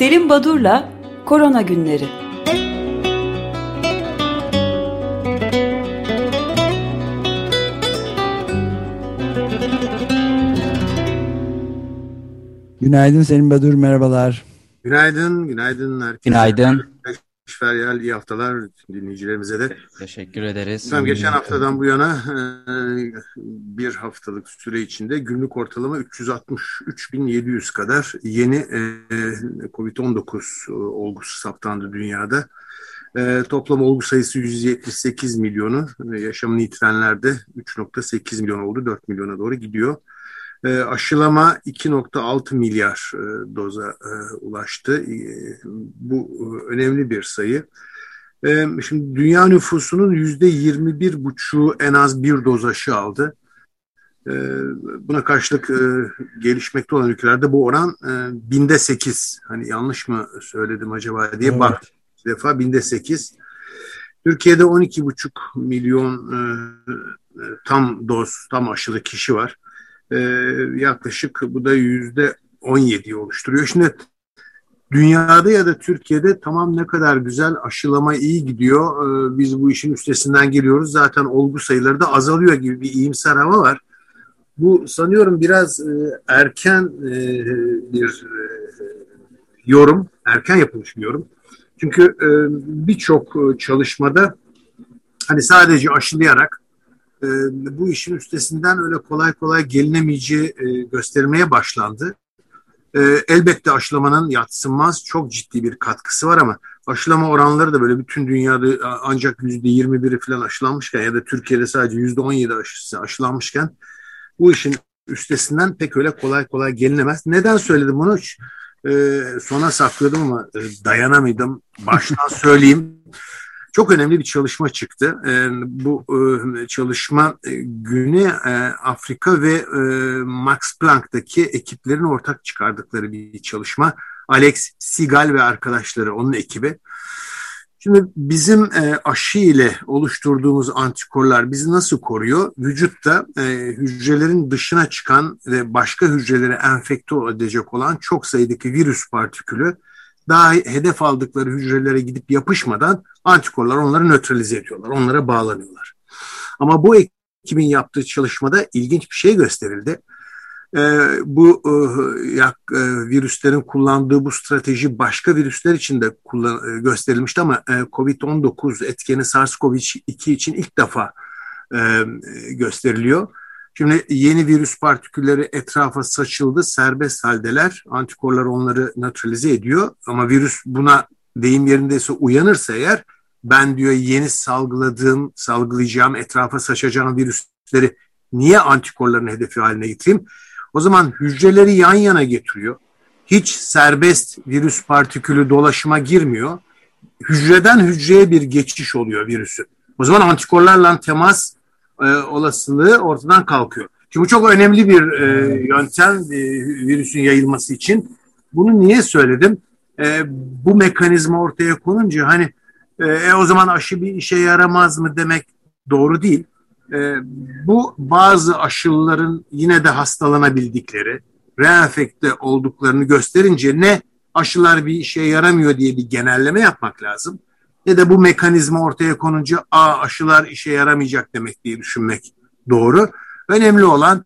Selim Badur'la Korona Günleri Günaydın Selim Badur, merhabalar. Günaydın, günaydın herkese. Günaydın. Feryal, iyi haftalar dinleyicilerimize de. Teşekkür ederiz. Efendim, geçen haftadan bu yana e, bir haftalık süre içinde günlük ortalama 363.700 kadar yeni e, COVID-19 olgusu saptandı dünyada. E, toplam olgu sayısı 178 milyonu, yaşamını yitirenler de 3.8 milyon oldu, 4 milyona doğru gidiyor. E, aşılama 2.6 milyar e, doza e, ulaştı. E, bu e, önemli bir sayı. E, şimdi dünya nüfusunun yüzde 21 buçuğu en az bir doz aşı aldı. E, buna karşılık e, gelişmekte olan ülkelerde bu oran e, binde 8. Hani yanlış mı söyledim acaba diye evet. bak. Bir defa binde 8. Türkiye'de 12,5 milyon e, e, tam doz, tam aşılı kişi var e, yaklaşık bu da yüzde 17'yi oluşturuyor. Şimdi dünyada ya da Türkiye'de tamam ne kadar güzel aşılama iyi gidiyor. E, biz bu işin üstesinden geliyoruz. Zaten olgu sayıları da azalıyor gibi bir iyimser hava var. Bu sanıyorum biraz e, erken e, bir e, yorum, erken yapılmış bir yorum. Çünkü birçok çalışmada hani sadece aşılayarak e, bu işin üstesinden öyle kolay kolay gelinemeyeceği e, göstermeye başlandı. E, elbette aşılamanın yatsınmaz çok ciddi bir katkısı var ama aşılama oranları da böyle bütün dünyada ancak yüzde yirmi biri falan aşılanmışken ya da Türkiye'de sadece yüzde on yedi aşısı aşılanmışken bu işin üstesinden pek öyle kolay kolay gelinemez. Neden söyledim bunu? E, sona sakladım ama e, dayanamadım. Baştan söyleyeyim. Çok önemli bir çalışma çıktı. Ee, bu e, çalışma e, Güney e, Afrika ve Max Planck'taki ekiplerin ortak çıkardıkları bir çalışma. Alex Sigal ve arkadaşları, onun ekibi. Şimdi bizim aşı ile oluşturduğumuz antikorlar bizi nasıl koruyor? Vücutta hücrelerin dışına çıkan ve başka hücreleri enfekte edecek olan çok sayıdaki virüs partikülü daha hedef aldıkları hücrelere gidip yapışmadan antikorlar onları nötralize ediyorlar. Onlara bağlanıyorlar. Ama bu ekibin yaptığı çalışmada ilginç bir şey gösterildi. Ee, bu e, yak, e, virüslerin kullandığı bu strateji başka virüsler için de kullan, e, gösterilmişti ama e, COVID-19 etkeni SARS-CoV-2 için ilk defa e, gösteriliyor. Şimdi yeni virüs partikülleri etrafa saçıldı, serbest haldeler. Antikorlar onları nötralize ediyor. Ama virüs buna deyim yerindeyse uyanırsa eğer ben diyor yeni salgıladığım, salgılayacağım, etrafa saçacağım virüsleri niye antikorların hedefi haline getireyim? O zaman hücreleri yan yana getiriyor. Hiç serbest virüs partikülü dolaşıma girmiyor. Hücreden hücreye bir geçiş oluyor virüsün. O zaman antikorlarla temas e, olasılığı ortadan kalkıyor. Şimdi bu çok önemli bir e, yöntem e, virüsün yayılması için. Bunu niye söyledim? E, bu mekanizma ortaya konunca hani e, e, o zaman aşı bir işe yaramaz mı demek doğru değil. E, bu bazı aşılıların yine de hastalanabildikleri, reenfekte olduklarını gösterince ne aşılar bir işe yaramıyor diye bir genelleme yapmak lazım ne de bu mekanizma ortaya konunca a aşılar işe yaramayacak demek diye düşünmek doğru. Önemli olan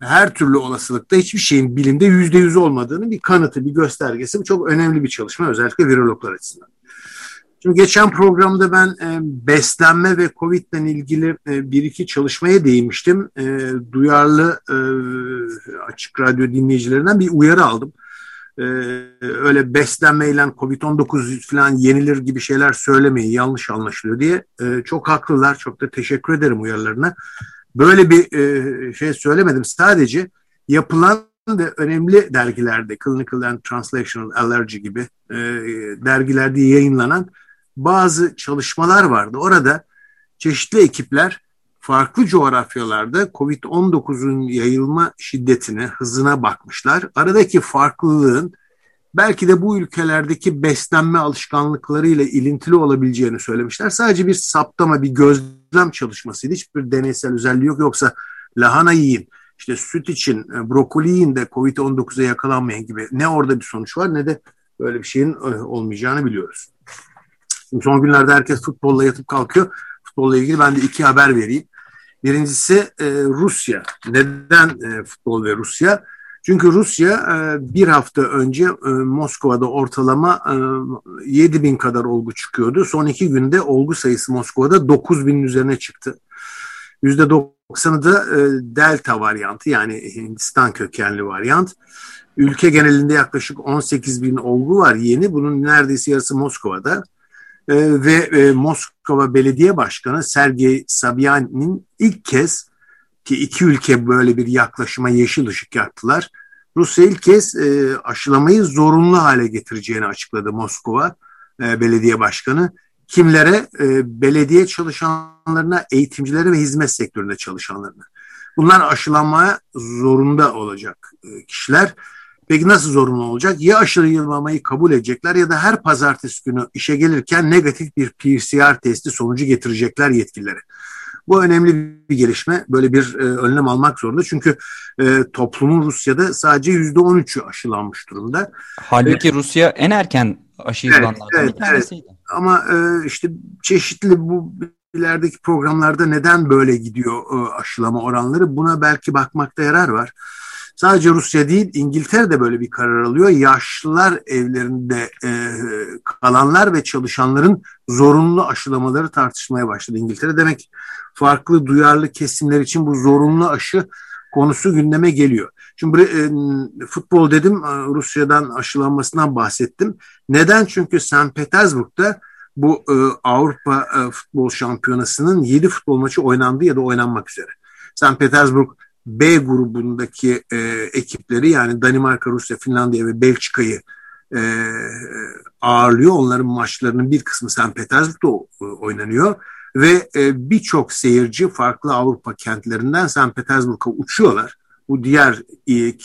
her türlü olasılıkta hiçbir şeyin bilimde yüzde yüz olmadığını bir kanıtı, bir göstergesi. Bu çok önemli bir çalışma özellikle virologlar açısından. Şimdi geçen programda ben e, beslenme ve Covid ilgili e, bir iki çalışmaya değinmiştim. E, duyarlı e, açık radyo dinleyicilerinden bir uyarı aldım e, öyle beslenmeyle Covid-19 falan yenilir gibi şeyler söylemeyin yanlış anlaşılıyor diye e, çok haklılar. Çok da teşekkür ederim uyarılarına. Böyle bir e, şey söylemedim. Sadece yapılan ve önemli dergilerde Clinical and Translational Allergy gibi e, dergilerde yayınlanan bazı çalışmalar vardı. Orada çeşitli ekipler farklı coğrafyalarda COVID-19'un yayılma şiddetine, hızına bakmışlar. Aradaki farklılığın belki de bu ülkelerdeki beslenme alışkanlıklarıyla ilintili olabileceğini söylemişler. Sadece bir saptama, bir gözlem çalışmasıydı. Hiçbir deneysel özelliği yok. Yoksa lahana yiyin, işte süt için, brokoli yiyin de COVID-19'a yakalanmayın gibi ne orada bir sonuç var ne de böyle bir şeyin olmayacağını biliyoruz. Şimdi son günlerde herkes futbolla yatıp kalkıyor. Futbolla ilgili ben de iki haber vereyim. Birincisi e, Rusya. Neden e, futbol ve Rusya? Çünkü Rusya e, bir hafta önce e, Moskova'da ortalama e, 7 bin kadar olgu çıkıyordu. Son iki günde olgu sayısı Moskova'da 9 binin üzerine çıktı. %90'ı da e, Delta varyantı yani Hindistan kökenli varyant. Ülke genelinde yaklaşık 18 bin olgu var yeni. Bunun neredeyse yarısı Moskova'da. E, ve e, Moskova Belediye Başkanı Sergey Sabyan'in ilk kez ki iki ülke böyle bir yaklaşıma yeşil ışık yaktılar. Rusya ilk kez e, aşılamayı zorunlu hale getireceğini açıkladı Moskova e, Belediye Başkanı. Kimlere? E, belediye çalışanlarına, eğitimcilere ve hizmet sektöründe çalışanlarına. Bunlar aşılanmaya zorunda olacak e, kişiler. Peki nasıl zorunlu olacak? Ya aşılanmayı kabul edecekler ya da her pazartesi günü işe gelirken negatif bir PCR testi sonucu getirecekler yetkililere. Bu önemli bir gelişme. Böyle bir e, önlem almak zorunda. Çünkü e, toplumun Rusya'da sadece yüzde on üçü aşılanmış durumda. Halbuki e, Rusya en erken aşı evet, evet, bir tanesiydi. Evet. Ama e, işte çeşitli bu ilerideki programlarda neden böyle gidiyor e, aşılama oranları buna belki bakmakta yarar var. Sadece Rusya değil İngiltere de böyle bir karar alıyor. Yaşlılar evlerinde e, kalanlar ve çalışanların zorunlu aşılamaları tartışmaya başladı İngiltere. Demek farklı duyarlı kesimler için bu zorunlu aşı konusu gündeme geliyor. Şimdi e, futbol dedim e, Rusya'dan aşılanmasından bahsettim. Neden? Çünkü St. Petersburg'da bu e, Avrupa e, Futbol Şampiyonası'nın 7 futbol maçı oynandı ya da oynanmak üzere. St. Petersburg B grubundaki e, ekipleri yani Danimarka, Rusya, Finlandiya ve Belçika'yı e, ağırlıyor. Onların maçlarının bir kısmı St. Petersburg'da e, oynanıyor ve e, birçok seyirci farklı Avrupa kentlerinden St. Petersburg'a uçuyorlar. Bu diğer e,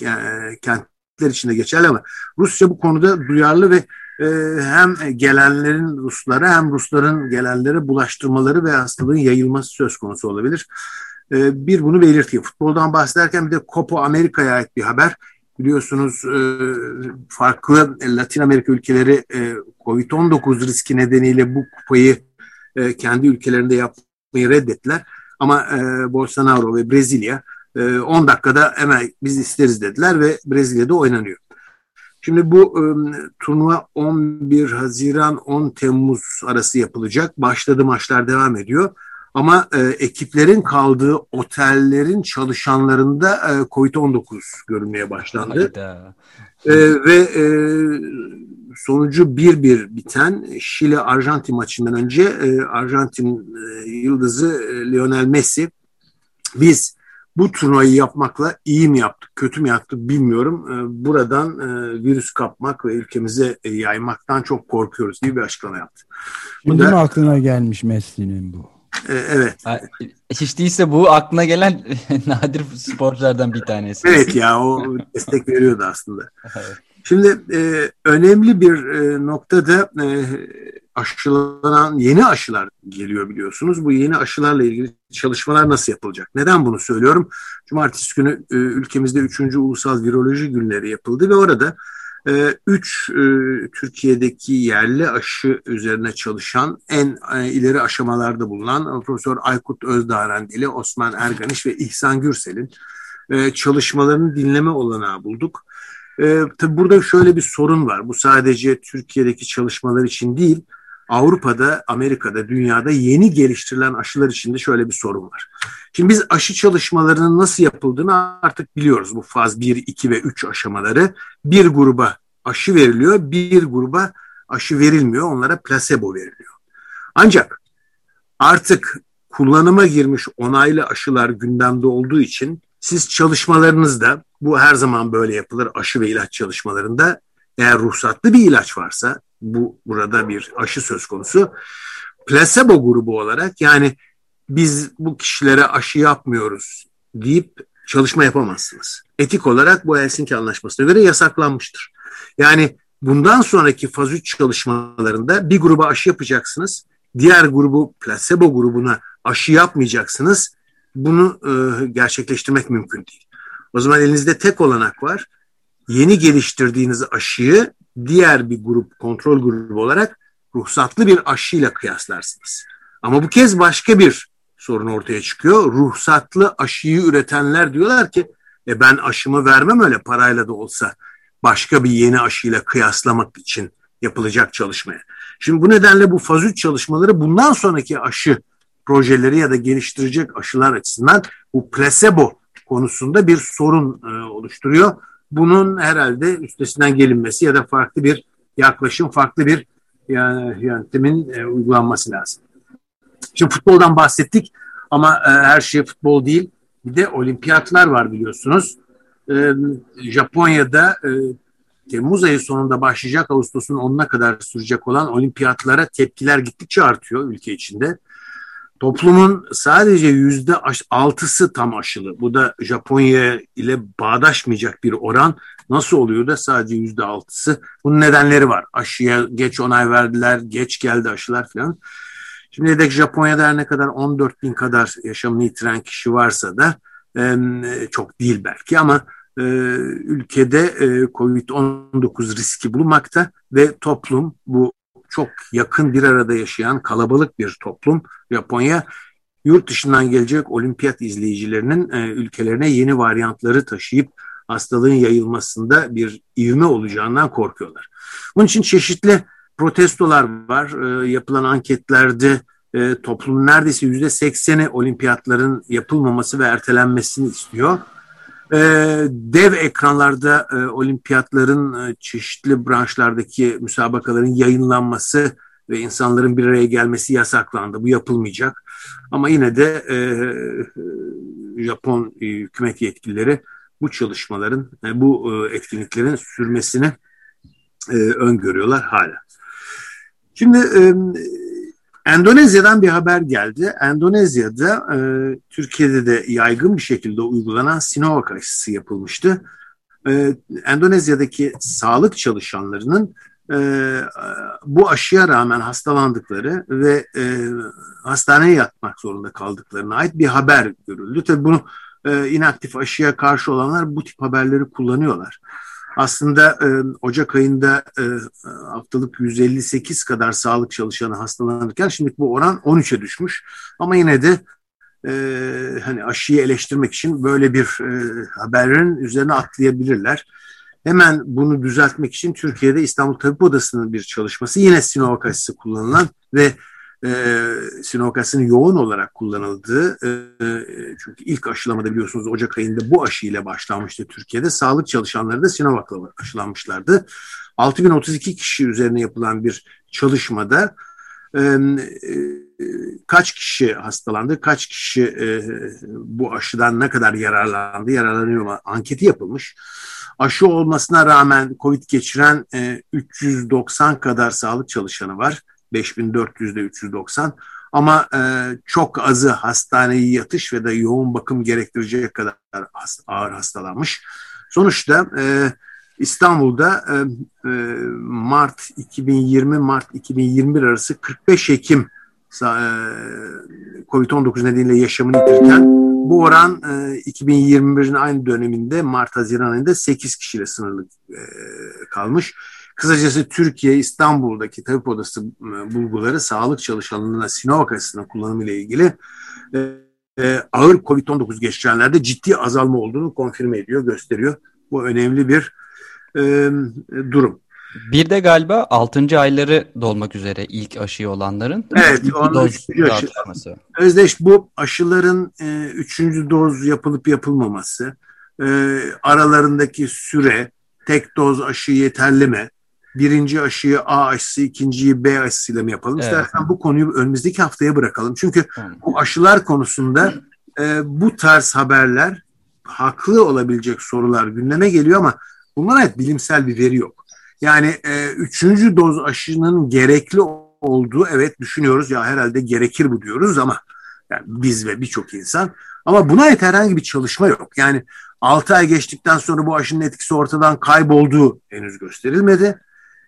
kentler için de geçerli ama Rusya bu konuda duyarlı ve e, hem gelenlerin Ruslara hem Rusların gelenlere bulaştırmaları ve hastalığın yayılması söz konusu olabilir. E, bir bunu belirtiyor. Futboldan bahsederken bir de Copa Amerika'ya ait bir haber. Biliyorsunuz e, farklı Latin Amerika ülkeleri e, Covid-19 riski nedeniyle bu kupayı e, kendi ülkelerinde yapmayı reddettiler. Ama e, Bolsonaro ve Brezilya e, 10 dakikada hemen biz isteriz dediler ve Brezilya'da oynanıyor. Şimdi bu e, turnuva 11 Haziran 10 Temmuz arası yapılacak. Başladı maçlar devam ediyor. Ama e, ekiplerin kaldığı otellerin çalışanlarında e, Covid-19 görünmeye başlandı. E, ve e, sonucu 1-1 biten Şili-Arjantin maçından önce e, Arjantin e, yıldızı e, Lionel Messi biz bu turnuvayı yapmakla iyi mi yaptık, kötü mü yaptık bilmiyorum. E, buradan e, virüs kapmak ve ülkemize e, yaymaktan çok korkuyoruz diye bir açıklama yaptı. Şimdi mi aklına gelmiş Messi'nin bu? E, evet. Hiç değilse bu aklına gelen nadir sporculardan bir tanesi. Evet ya o destek veriyordu aslında. evet. Şimdi e, önemli bir e, noktada e, aşılanan yeni aşılar geliyor biliyorsunuz. Bu yeni aşılarla ilgili çalışmalar nasıl yapılacak? Neden bunu söylüyorum? Cumartesi günü e, ülkemizde 3. Ulusal Viroloji Günleri yapıldı ve orada üç e, Türkiye'deki yerli aşı üzerine çalışan en e, ileri aşamalarda bulunan Profesör Aykut Özdağrendili, Osman Erganiş ve İhsan Gürsel'in e, çalışmalarını dinleme olanağı bulduk. E, tabii burada şöyle bir sorun var. Bu sadece Türkiye'deki çalışmalar için değil, Avrupa'da, Amerika'da, dünyada yeni geliştirilen aşılar içinde şöyle bir sorun var. Şimdi biz aşı çalışmalarının nasıl yapıldığını artık biliyoruz. Bu faz 1, 2 ve 3 aşamaları. Bir gruba aşı veriliyor, bir gruba aşı verilmiyor. Onlara plasebo veriliyor. Ancak artık kullanıma girmiş onaylı aşılar gündemde olduğu için siz çalışmalarınızda bu her zaman böyle yapılır aşı ve ilaç çalışmalarında eğer ruhsatlı bir ilaç varsa bu burada bir aşı söz konusu. Plasebo grubu olarak yani biz bu kişilere aşı yapmıyoruz deyip çalışma yapamazsınız. Etik olarak bu Helsinki Anlaşması'na göre yasaklanmıştır. Yani bundan sonraki faz 3 çalışmalarında bir gruba aşı yapacaksınız. Diğer grubu plasebo grubuna aşı yapmayacaksınız. Bunu e, gerçekleştirmek mümkün değil. O zaman elinizde tek olanak var. Yeni geliştirdiğiniz aşıyı diğer bir grup kontrol grubu olarak ruhsatlı bir aşıyla kıyaslarsınız. Ama bu kez başka bir sorun ortaya çıkıyor. Ruhsatlı aşıyı üretenler diyorlar ki e ben aşımı vermem öyle parayla da olsa başka bir yeni aşıyla kıyaslamak için yapılacak çalışmaya. Şimdi bu nedenle bu faz 3 çalışmaları bundan sonraki aşı projeleri ya da geliştirecek aşılar açısından bu placebo konusunda bir sorun e, oluşturuyor. Bunun herhalde üstesinden gelinmesi ya da farklı bir yaklaşım, farklı bir yöntemin e, uygulanması lazım. Şimdi futboldan bahsettik ama e, her şey futbol değil. Bir de olimpiyatlar var biliyorsunuz. E, Japonya'da Temmuz ayı sonunda başlayacak Ağustos'un 10'una kadar sürecek olan olimpiyatlara tepkiler gittikçe artıyor ülke içinde. Toplumun sadece yüzde altısı tam aşılı. Bu da Japonya ile bağdaşmayacak bir oran. Nasıl oluyor da sadece yüzde altısı? Bunun nedenleri var. Aşıya geç onay verdiler, geç geldi aşılar falan. Şimdi de Japonya'da her ne kadar 14 bin kadar yaşamını yitiren kişi varsa da çok değil belki ama e, ülkede e, Covid-19 riski bulunmakta ve toplum bu çok yakın bir arada yaşayan kalabalık bir toplum Japonya yurt dışından gelecek olimpiyat izleyicilerinin e, ülkelerine yeni varyantları taşıyıp hastalığın yayılmasında bir ivme olacağından korkuyorlar. Bunun için çeşitli protestolar var. E, yapılan anketlerde e, toplumun neredeyse yüzde sekseni olimpiyatların yapılmaması ve ertelenmesini istiyor. E, dev ekranlarda e, olimpiyatların e, çeşitli branşlardaki müsabakaların yayınlanması ve insanların bir araya gelmesi yasaklandı. Bu yapılmayacak. Ama yine de e, Japon e, hükümet yetkilileri bu çalışmaların, e, bu e, etkinliklerin sürmesini e, öngörüyorlar hala. Şimdi e, Endonezya'dan bir haber geldi. Endonezya'da e, Türkiye'de de yaygın bir şekilde uygulanan Sinovac aşısı yapılmıştı. E, Endonezya'daki sağlık çalışanlarının e, bu aşıya rağmen hastalandıkları ve e, hastaneye yatmak zorunda kaldıklarına ait bir haber görüldü. Tabii bunu e, inaktif aşıya karşı olanlar bu tip haberleri kullanıyorlar. Aslında e, Ocak ayında e, haftalık 158 kadar sağlık çalışanı hastalanırken şimdi bu oran 13'e düşmüş. Ama yine de e, hani aşıyı eleştirmek için böyle bir e, haberin üzerine atlayabilirler. Hemen bunu düzeltmek için Türkiye'de İstanbul Tabip Odası'nın bir çalışması yine Sinovac aşısı kullanılan ve e, Sinokas'ın yoğun olarak kullanıldığı e, çünkü ilk aşılamada biliyorsunuz Ocak ayında bu aşı ile başlanmıştı Türkiye'de. Sağlık çalışanları da Sinovac'la aşılanmışlardı. 6032 kişi üzerine yapılan bir çalışmada e, e, kaç kişi hastalandı, kaç kişi e, bu aşıdan ne kadar yararlandı, yararlanıyor mu anketi yapılmış. Aşı olmasına rağmen COVID geçiren e, 390 kadar sağlık çalışanı var 5400'de 390 ama e, çok azı hastaneyi yatış ve de yoğun bakım gerektirecek kadar hast ağır hastalanmış. Sonuçta e, İstanbul'da e, e, Mart 2020 Mart 2021 arası 45 Ekim e, Covid-19 nedeniyle yaşamını yitirirken bu oran e, 2021'in aynı döneminde Mart-Haziran ayında 8 kişiyle sınırlı e, kalmış. Kısacası Türkiye İstanbul'daki tabip odası e, bulguları sağlık çalışanlarına Sinovac aşısının kullanımı ile ilgili e, e, ağır COVID-19 geçirenlerde ciddi azalma olduğunu konfirme ediyor, gösteriyor. Bu önemli bir e, durum. Bir de galiba 6. ayları dolmak üzere ilk aşıyı olanların evet, doz aşı. Özdeş bu aşıların e, üçüncü doz yapılıp yapılmaması, e, aralarındaki süre, tek doz aşı yeterli mi? Birinci aşıyı A aşısı, ikinciyi B aşısıyla mı yapalım? Evet. İstersen bu konuyu önümüzdeki haftaya bırakalım. Çünkü bu aşılar konusunda e, bu tarz haberler haklı olabilecek sorular gündeme geliyor ama bunlara ait bilimsel bir veri yok. Yani e, üçüncü doz aşının gerekli olduğu evet düşünüyoruz ya herhalde gerekir bu diyoruz ama yani biz ve birçok insan ama buna ait herhangi bir çalışma yok. Yani 6 ay geçtikten sonra bu aşının etkisi ortadan kaybolduğu henüz gösterilmedi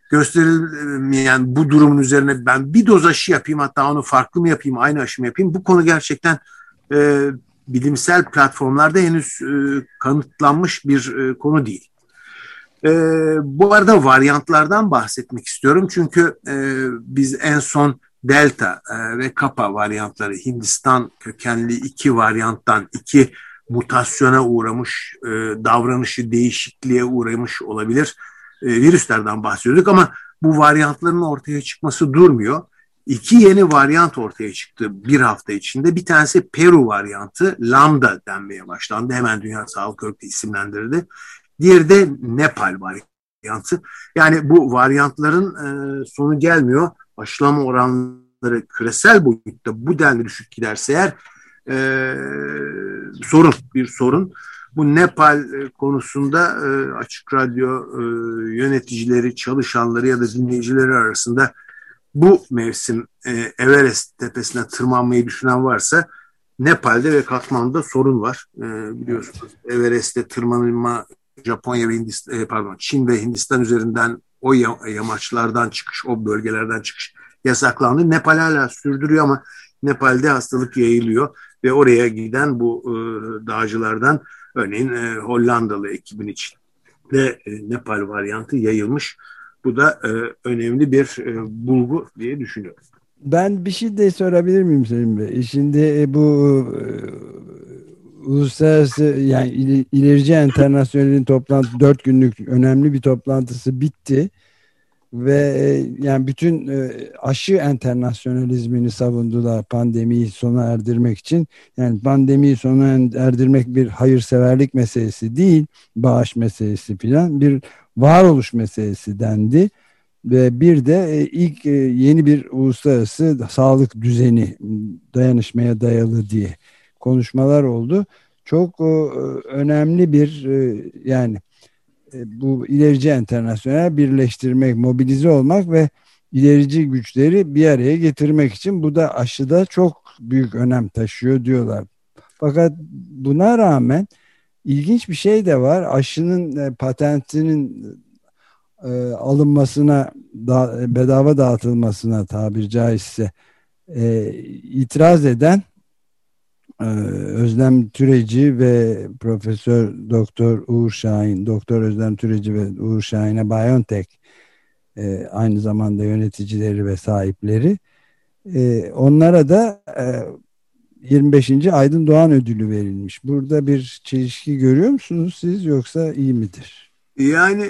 gösterilmeyen bu durumun üzerine ben bir doz aşı yapayım hatta onu farklı mı yapayım aynı aşı mı yapayım bu konu gerçekten e, bilimsel platformlarda henüz e, kanıtlanmış bir e, konu değil. E, bu arada varyantlardan bahsetmek istiyorum. Çünkü e, biz en son Delta e, ve Kappa varyantları Hindistan kökenli iki varyanttan iki mutasyona uğramış, e, davranışı değişikliğe uğramış olabilir virüslerden bahsediyorduk ama bu varyantların ortaya çıkması durmuyor. İki yeni varyant ortaya çıktı bir hafta içinde. Bir tanesi Peru varyantı, Lambda denmeye başlandı. Hemen Dünya Sağlık Örgütü isimlendirdi. Diğeri de Nepal varyantı. Yani bu varyantların e, sonu gelmiyor. Aşılama oranları küresel boyutta bu denli düşük giderse eğer e, sorun, bir sorun. Bu Nepal e, konusunda e, Açık Radyo e, yöneticileri, çalışanları ya da dinleyicileri arasında bu mevsim Everest tepesine tırmanmayı düşünen varsa Nepal'de ve Katmandu'da sorun var. Biliyorsunuz Everest'te tırmanılma Japonya ve Hindistan, pardon Çin ve Hindistan üzerinden o yamaçlardan çıkış, o bölgelerden çıkış yasaklandı. Nepal hala sürdürüyor ama Nepal'de hastalık yayılıyor ve oraya giden bu e, dağcılardan örneğin e, Hollandalı ekibin içinde e, Nepal varyantı yayılmış. Bu da e, önemli bir e, bulgu diye düşünüyorum. Ben bir şey de sorabilir miyim Selim Bey? Şimdi e, bu e, uluslararası yani ilerici internasyonelin toplantı dört günlük önemli bir toplantısı bitti ve e, yani bütün e, aşı enternasyonalizmini savundular pandemiyi sona erdirmek için. Yani pandemiyi sona erdirmek bir hayırseverlik meselesi değil, bağış meselesi filan bir varoluş meselesi dendi. Ve bir de e, ilk yeni bir uluslararası sağlık düzeni dayanışmaya dayalı diye konuşmalar oldu. Çok önemli bir yani bu ilerici internasyonel birleştirmek, mobilize olmak ve ilerici güçleri bir araya getirmek için bu da aşıda çok büyük önem taşıyor diyorlar. Fakat buna rağmen ilginç bir şey de var. Aşının e, patentinin e, alınmasına, da, bedava dağıtılmasına tabir caizse e, itiraz eden Özlem Türeci ve Profesör Doktor Uğur Şahin, Doktor Özlem Türeci ve Uğur Şahin'e Biontech e, aynı zamanda yöneticileri ve sahipleri. E, onlara da 25. E, Aydın Doğan ödülü verilmiş. Burada bir çelişki görüyor musunuz siz yoksa iyi midir? Yani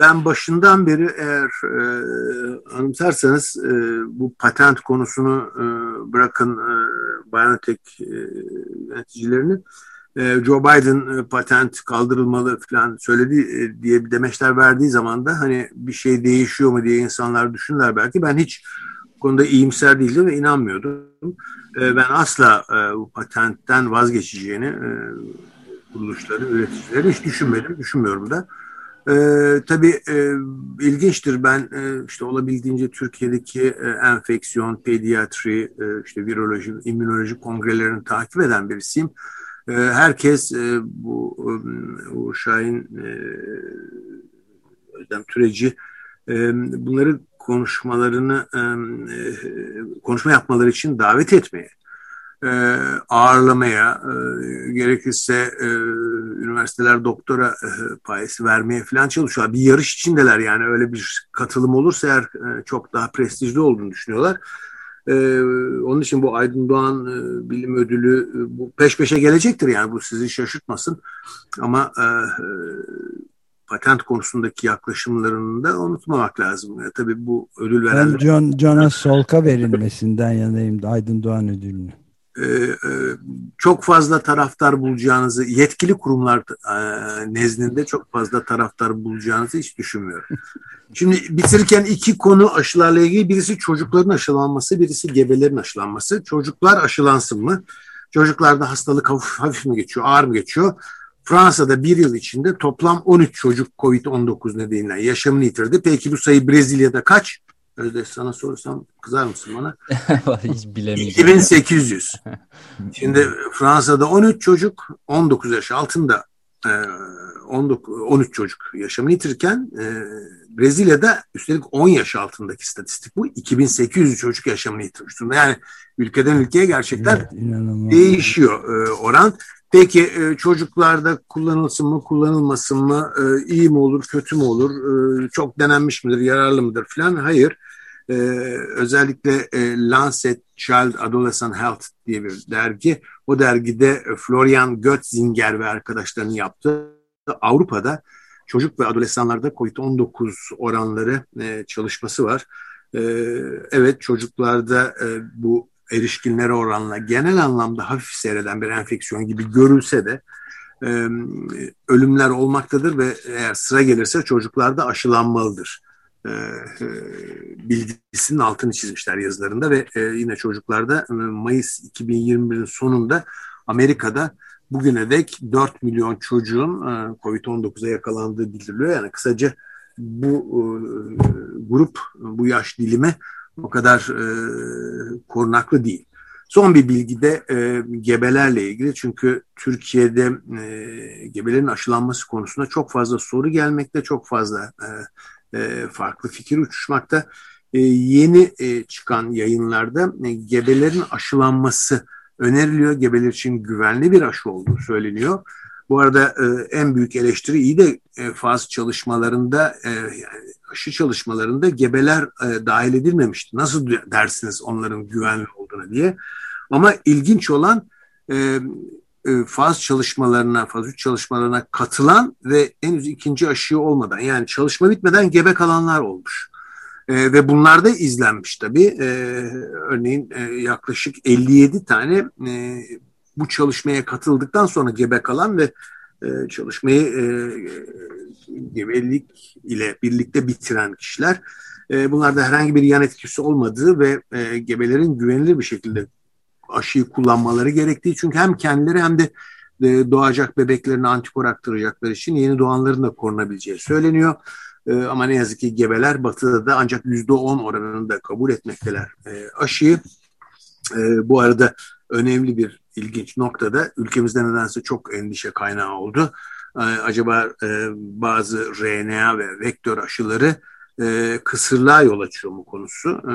ben başından beri eğer e, anımsarsanız e, bu patent konusunu e, bırakın e, Biontech e, yöneticilerini e, Joe Biden e, patent kaldırılmalı falan söyledi e, diye bir demeçler verdiği zaman da hani bir şey değişiyor mu diye insanlar düşünürler belki. Ben hiç konuda iyimser değildim ve inanmıyordum. E, ben asla e, bu patentten vazgeçeceğini e, kuruluşları, üreticileri hiç düşünmedim, düşünmüyorum da. Ee, tabii e, ilginçtir ben e, işte olabildiğince Türkiye'deki e, enfeksiyon, pediatri, e, işte viroloji, immünoloji kongrelerini takip eden birisiyim. E, herkes e, bu e, Uğur Şahin, e, Özlem Türeci e, bunları konuşmalarını e, e, konuşma yapmaları için davet etmeye e, ağırlamaya, e, gerekirse e, üniversiteler doktora e, payesi vermeye falan çalışıyorlar. Bir yarış içindeler yani öyle bir katılım olursa eğer e, çok daha prestijli olduğunu düşünüyorlar. E, onun için bu Aydın Doğan e, Bilim Ödülü e, bu peş peşe gelecektir yani bu sizi şaşırtmasın. Ama e, e, patent konusundaki yaklaşımlarını da unutmamak lazım. Ya, tabii bu ödül veren... Ben John, Jonas Solk'a verilmesinden yanayım Aydın Doğan ödülünü. E, e, çok fazla taraftar bulacağınızı, yetkili kurumlar e, nezdinde çok fazla taraftar bulacağınızı hiç düşünmüyorum. Şimdi bitirirken iki konu aşılarla ilgili. Birisi çocukların aşılanması, birisi gebelerin aşılanması. Çocuklar aşılansın mı? Çocuklarda hastalık hafif, hafif mi geçiyor, ağır mı geçiyor? Fransa'da bir yıl içinde toplam 13 çocuk COVID-19 nedeniyle yaşamını yitirdi. Peki bu sayı Brezilya'da kaç? Özdeş sana sorsam kızar mısın bana? Hiç bilemeyeceğim. 2800. Şimdi Fransa'da 13 çocuk 19 yaş altında 19, 13 çocuk yaşamını yitirirken e, Brezilya'da üstelik 10 yaş altındaki istatistik bu. 2800 çocuk yaşamını yitirmiş durumda. Yani ülkeden ülkeye gerçekten evet, değişiyor e, oran. Peki e, çocuklarda kullanılsın mı, kullanılmasın mı, e, iyi mi olur, kötü mü olur, e, çok denenmiş midir, yararlı mıdır filan? Hayır. E, özellikle e, Lancet Child Adolescent Health diye bir dergi. O dergide Florian Götzinger ve arkadaşlarının yaptığı Avrupa'da çocuk ve adolesanlarda COVID-19 oranları e, çalışması var. E, evet çocuklarda e, bu erişkinlere oranla genel anlamda hafif seyreden bir enfeksiyon gibi görülse de e, ölümler olmaktadır ve eğer sıra gelirse çocuklarda aşılanmalıdır. E, e, bilgisinin altını çizmişler yazılarında ve e, yine çocuklarda e, Mayıs 2021'in sonunda Amerika'da bugüne dek 4 milyon çocuğun e, COVID-19'a yakalandığı bildiriliyor. Yani kısaca bu e, grup, bu yaş dilimi o kadar e, korunaklı değil. Son bir bilgi de e, gebelerle ilgili çünkü Türkiye'de e, gebelerin aşılanması konusunda çok fazla soru gelmekte, çok fazla e, e, farklı fikir uçuşmakta. E, yeni e, çıkan yayınlarda gebelerin aşılanması öneriliyor. Gebeler için güvenli bir aşı olduğu söyleniyor. Bu arada en büyük eleştiri iyi de faz çalışmalarında aşı çalışmalarında gebeler dahil edilmemişti. Nasıl dersiniz onların güvenli olduğunu diye. Ama ilginç olan faz çalışmalarına, faz 3 çalışmalarına katılan ve henüz ikinci aşıyı olmadan yani çalışma bitmeden gebe kalanlar olmuş. E, ve bunlar da izlenmiş tabii. E, örneğin e, yaklaşık 57 tane e, bu çalışmaya katıldıktan sonra gebe kalan ve e, çalışmayı e, gebelik ile birlikte bitiren kişiler. E, bunlarda herhangi bir yan etkisi olmadığı ve e, gebelerin güvenilir bir şekilde aşıyı kullanmaları gerektiği. Çünkü hem kendileri hem de e, doğacak bebeklerine antikor aktaracakları için yeni doğanların da korunabileceği söyleniyor. E, ama ne yazık ki gebeler batıda da ancak yüzde on oranında kabul etmekteler e, aşıyı. Bu arada önemli bir ilginç noktada ülkemizde nedense çok endişe kaynağı oldu. Acaba bazı RNA ve vektör aşıları e, kısırlığa yol açıyor mu konusu. E,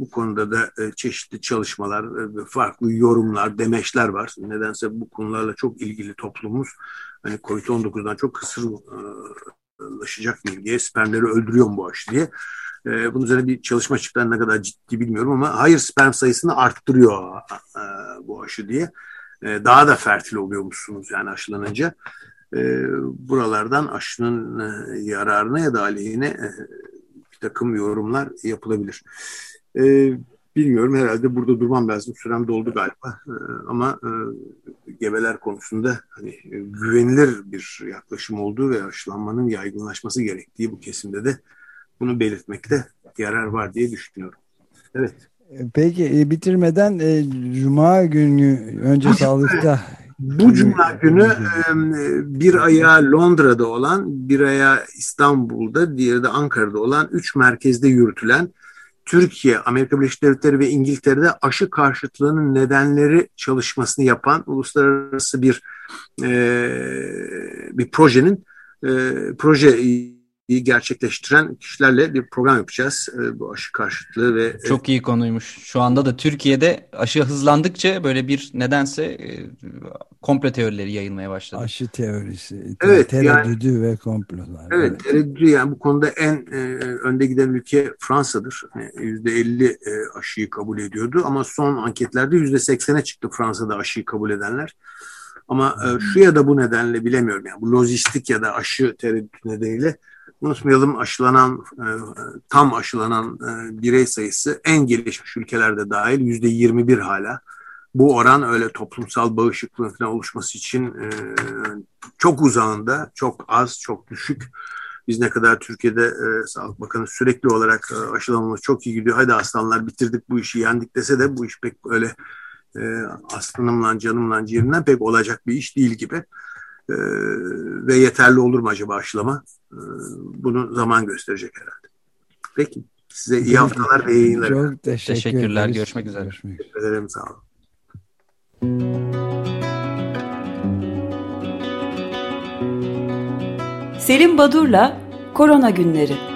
bu konuda da e, çeşitli çalışmalar, e, farklı yorumlar, demeçler var. Nedense bu konularla çok ilgili toplumumuz hani COVID-19'dan çok kısırlaşacak mıyım diye, spermleri öldürüyor mu bu aşı diye. E, bunun üzerine bir çalışma çıktı ne kadar ciddi bilmiyorum ama hayır sperm sayısını arttırıyor e, bu aşı diye. E, daha da fertil oluyormuşsunuz yani aşılanınca. E, buralardan aşının e, yararına ya da aleyhine e, takım yorumlar yapılabilir. E, bilmiyorum herhalde burada durmam lazım. Sürem doldu galiba. E, ama e, gebeler konusunda hani e, güvenilir bir yaklaşım olduğu ve aşılanmanın yaygınlaşması gerektiği bu kesimde de bunu belirtmekte yarar var diye düşünüyorum. Evet. Peki e, bitirmeden e, Cuma günü önce sağlıkta bu cuma günü bir ayağı Londra'da olan, bir ayağı İstanbul'da, diğeri de Ankara'da olan üç merkezde yürütülen Türkiye, Amerika Birleşik Devletleri ve İngiltere'de aşı karşıtlığının nedenleri çalışmasını yapan uluslararası bir bir projenin proje gerçekleştiren kişilerle bir program yapacağız. E, bu aşı karşıtlığı ve... E, Çok iyi konuymuş. Şu anda da Türkiye'de aşı hızlandıkça böyle bir nedense e, komplo teorileri yayılmaya başladı. Aşı teorisi, evet, tereddüdü yani, ve komplolar. Evet, evet. tereddüdü yani bu konuda en e, önde giden ülke Fransa'dır. Yüzde 50 e, aşıyı kabul ediyordu ama son anketlerde yüzde 80'e çıktı Fransa'da aşıyı kabul edenler. Ama e, şu ya da bu nedenle bilemiyorum yani bu lojistik ya da aşı tereddütü nedeniyle Unutmayalım aşılanan, e, tam aşılanan e, birey sayısı en gelişmiş ülkelerde dahil yüzde 21 hala. Bu oran öyle toplumsal bağışıklığın falan oluşması için e, çok uzağında, çok az, çok düşük. Biz ne kadar Türkiye'de e, Sağlık Bakanı sürekli olarak e, aşılamamız çok iyi gidiyor. Hadi aslanlar bitirdik bu işi yendik dese de bu iş pek öyle e, aslanımla canımla ciğerimden pek olacak bir iş değil gibi. E, ve yeterli olur mu acaba aşılama? E, bunu zaman gösterecek herhalde. Peki. Size iyi haftalar ve yayınlar. Çok teşekkür Teşekkürler. Ederiz. Görüşmek üzere. Görüşmek üzere. Ederim, sağ olun. Selim Badur'la Korona Günleri